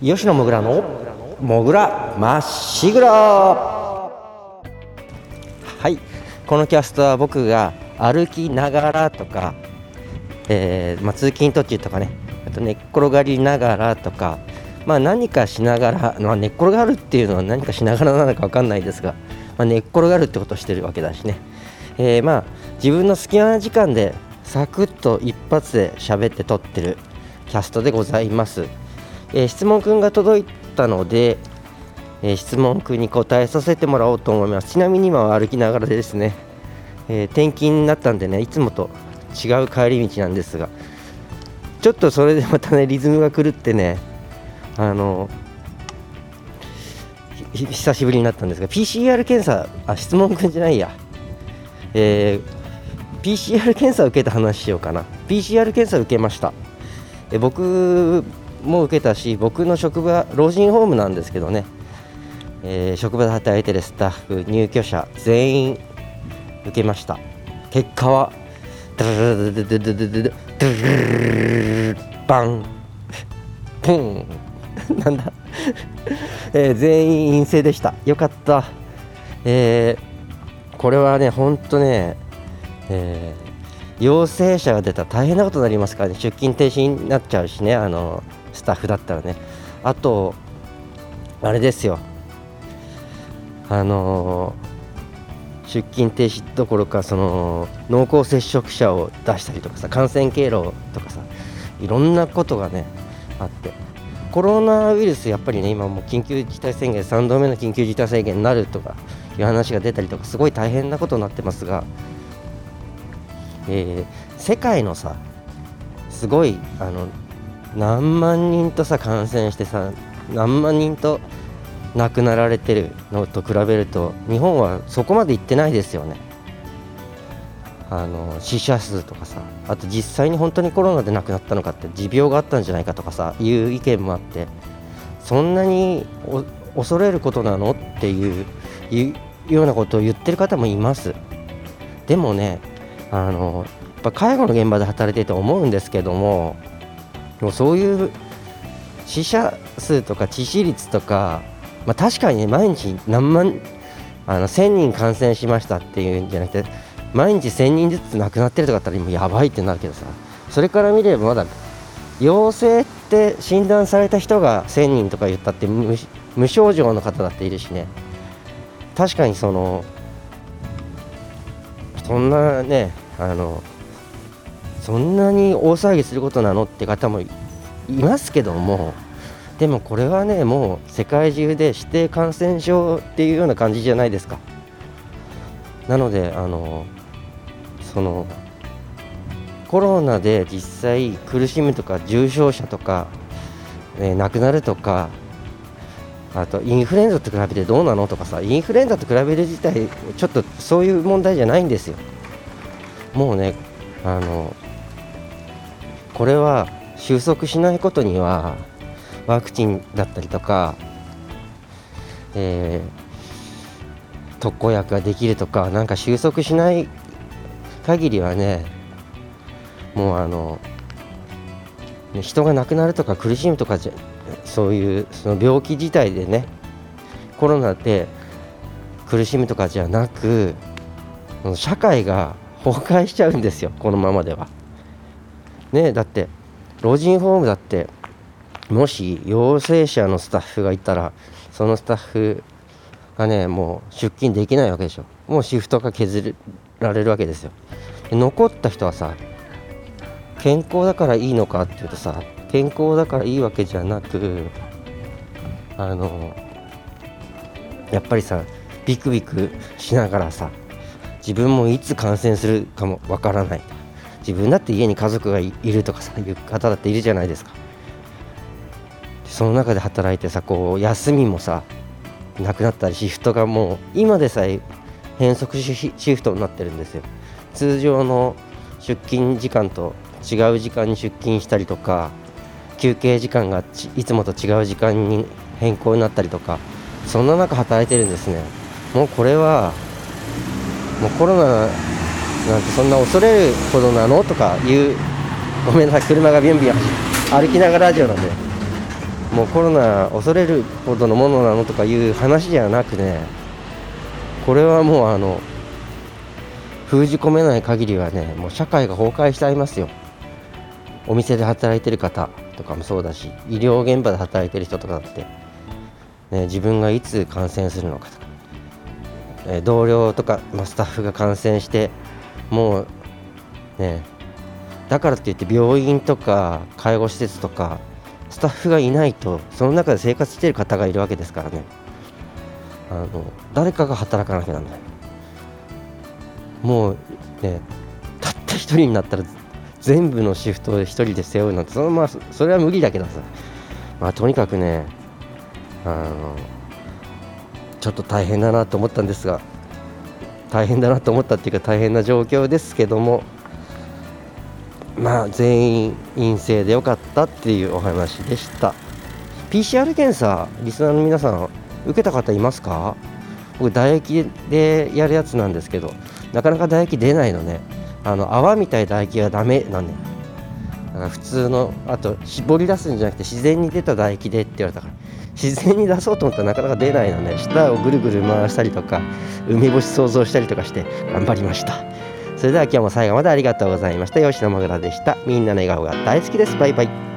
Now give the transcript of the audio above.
吉野もぐらのもぐらまっしぐら。はい。このキャストは僕が歩きながらとか、えーまあ、通勤途中とかね。あと寝っ転がりながらとか、まあ、何かしながら、まあ、寝っ転がるっていうのは何かしながらなのか分かんないですが、まあ、寝っ転がるってことをしてるわけだしね、えー、まあ自分の好きな時間でサクッと一発で喋って撮ってるキャストでございます、え、質問くんが届いたので、え、質問くんに答えさせてもらおうと思います。ちなみに今は歩きながらですね、え、転勤になったんでねいつもと違う帰り道なんですがちょっとそれでまたねリズムが狂ってねあの久しぶりになったんですが PCR 検査あ質問くんじゃないや。えー、PCR 検査を受けた話しようかな。PCR 検査を受けました。え僕も受けたし僕の職場老人ホームなんですけどね、えー、職場で働いてるスタッフ入居者全員受けました。結果はドゥルルルルルルルルルバンポンなんだえー、全員陰性でしたよかったえー、これはねほんとねえー陽性者が出たら大変なことになりますからね。出勤停止になっちゃうしね。あのスタッフだったらね。あとあれですよ。あの出勤停止どころかその濃厚接触者を出したりとかさ感染経路とかさいろんなことがねあって。コロナウイルスやっぱりね今もう緊急事態宣言3度目の緊急事態宣言になるとかいう話が出たりとかすごい大変なことになってますがえー、世界のさすごいあの何万人とさ感染してさ何万人と亡くなられてるのと比べると日本はそこまで行ってないですよね。あの死者数とかさあと実際に本当にコロナで亡くなったのかって持病があったんじゃないかとかさいう意見もあってそんなに恐れることなのっていういうようなことを言ってる方もいます。でもねあのやっぱ介護の現場で働いていて思うんですけどももうそういう死者数とか致死率とか、まあ、確かに毎日何万あの1000人感染しましたっていうんじゃなくて毎日1000人ずつ亡くなってるとかだったらもうやばいってなるけどさそれから見ればまだ陽性って診断された人が1000人とか言ったって無症状の方だっているしね。確かにそのそんなねあのそんなに大騒ぎすることなのって方もいますけどもでもこれはねもう世界中で指定感染症っていうような感じじゃないですか。なのであのそのコロナで実際苦しむとか重症者とか、ね、亡くなるとかあとインフルエンザと比べてどうなのとかさインフルエンザと比べる自体ちょっとそういう問題じゃないんですよ。もうねあのこれは収束しないことにはワクチンだったりとか、えー、特効薬ができるとかなんか収束しない限りはねもうあの人が亡くなるとか苦しむとかじゃそういうその病気自体でねコロナで苦しむとかじゃなく社会が崩壊しちゃうんですよこのままでは。ねだって老人ホームだってもし陽性者のスタッフがいたらそのスタッフがねもう出勤できないわけでしょもうシフトが削られるわけですよ残った人はさ健康だからいいのかっていうとさ健康だからいいわけじゃなくあのやっぱりさビクビクしながらさ自分もいつ感染するかもわからない。自分だって家に家族がいるとかさいう方だっているじゃないですか。その中で働いてさこう休みもさなくなったりシフトがもう今でさえ変則シフトになってるんですよ。通常の出勤時間と違う時間に出勤したりとか休憩時間がいつもと違う時間に変更になったりとかそんな中働いてるんですね。もうこれはもうコロナなんてそんな恐れるほどなの？とかいうごめんなさい車がビュンビュン歩きながらラジオなんで。もうコロナ恐れるほどのものなの？とかいう話じゃなくねこれはもうあの封じ込めない限りはねもう社会が崩壊しちゃいますよ。お店で働いてる方とかもそうだし医療現場で働いてる人とかだって、ね、自分がいつ感染するのかとか、え同僚とか、まあ、スタッフが感染してもうねだからって言って病院とか介護施設とかスタッフがいないとその中で生活している方がいるわけですからね。あの誰かが働かなきゃなんない。もうねたった一人になったら全部のシフトを一人で背負うなんてそのまあそれは無理だけどさ。まあとにかくねあのちょっと大変だなと思ったんですが大変だなと思ったっていうか大変な状況ですけどもまあ全員陰性でよかったっていうお話でした。PCR 検査リスナーの皆さん受けた方いますか？僕唾液でやるやつなんですけどなかなか唾液出ないのね。あの泡みたい唾液はダメなんねだから普通のあと絞り出すんじゃなくて自然に出た唾液でって言われたから自然に出そうと思ったらなかなか出ないのね。舌をぐるぐる回したりとか梅干し想像したりとかして頑張りました。それでは今日も最後までありがとうございました。吉野もぐらでしたみんなの笑顔が大好きです。バイバイ。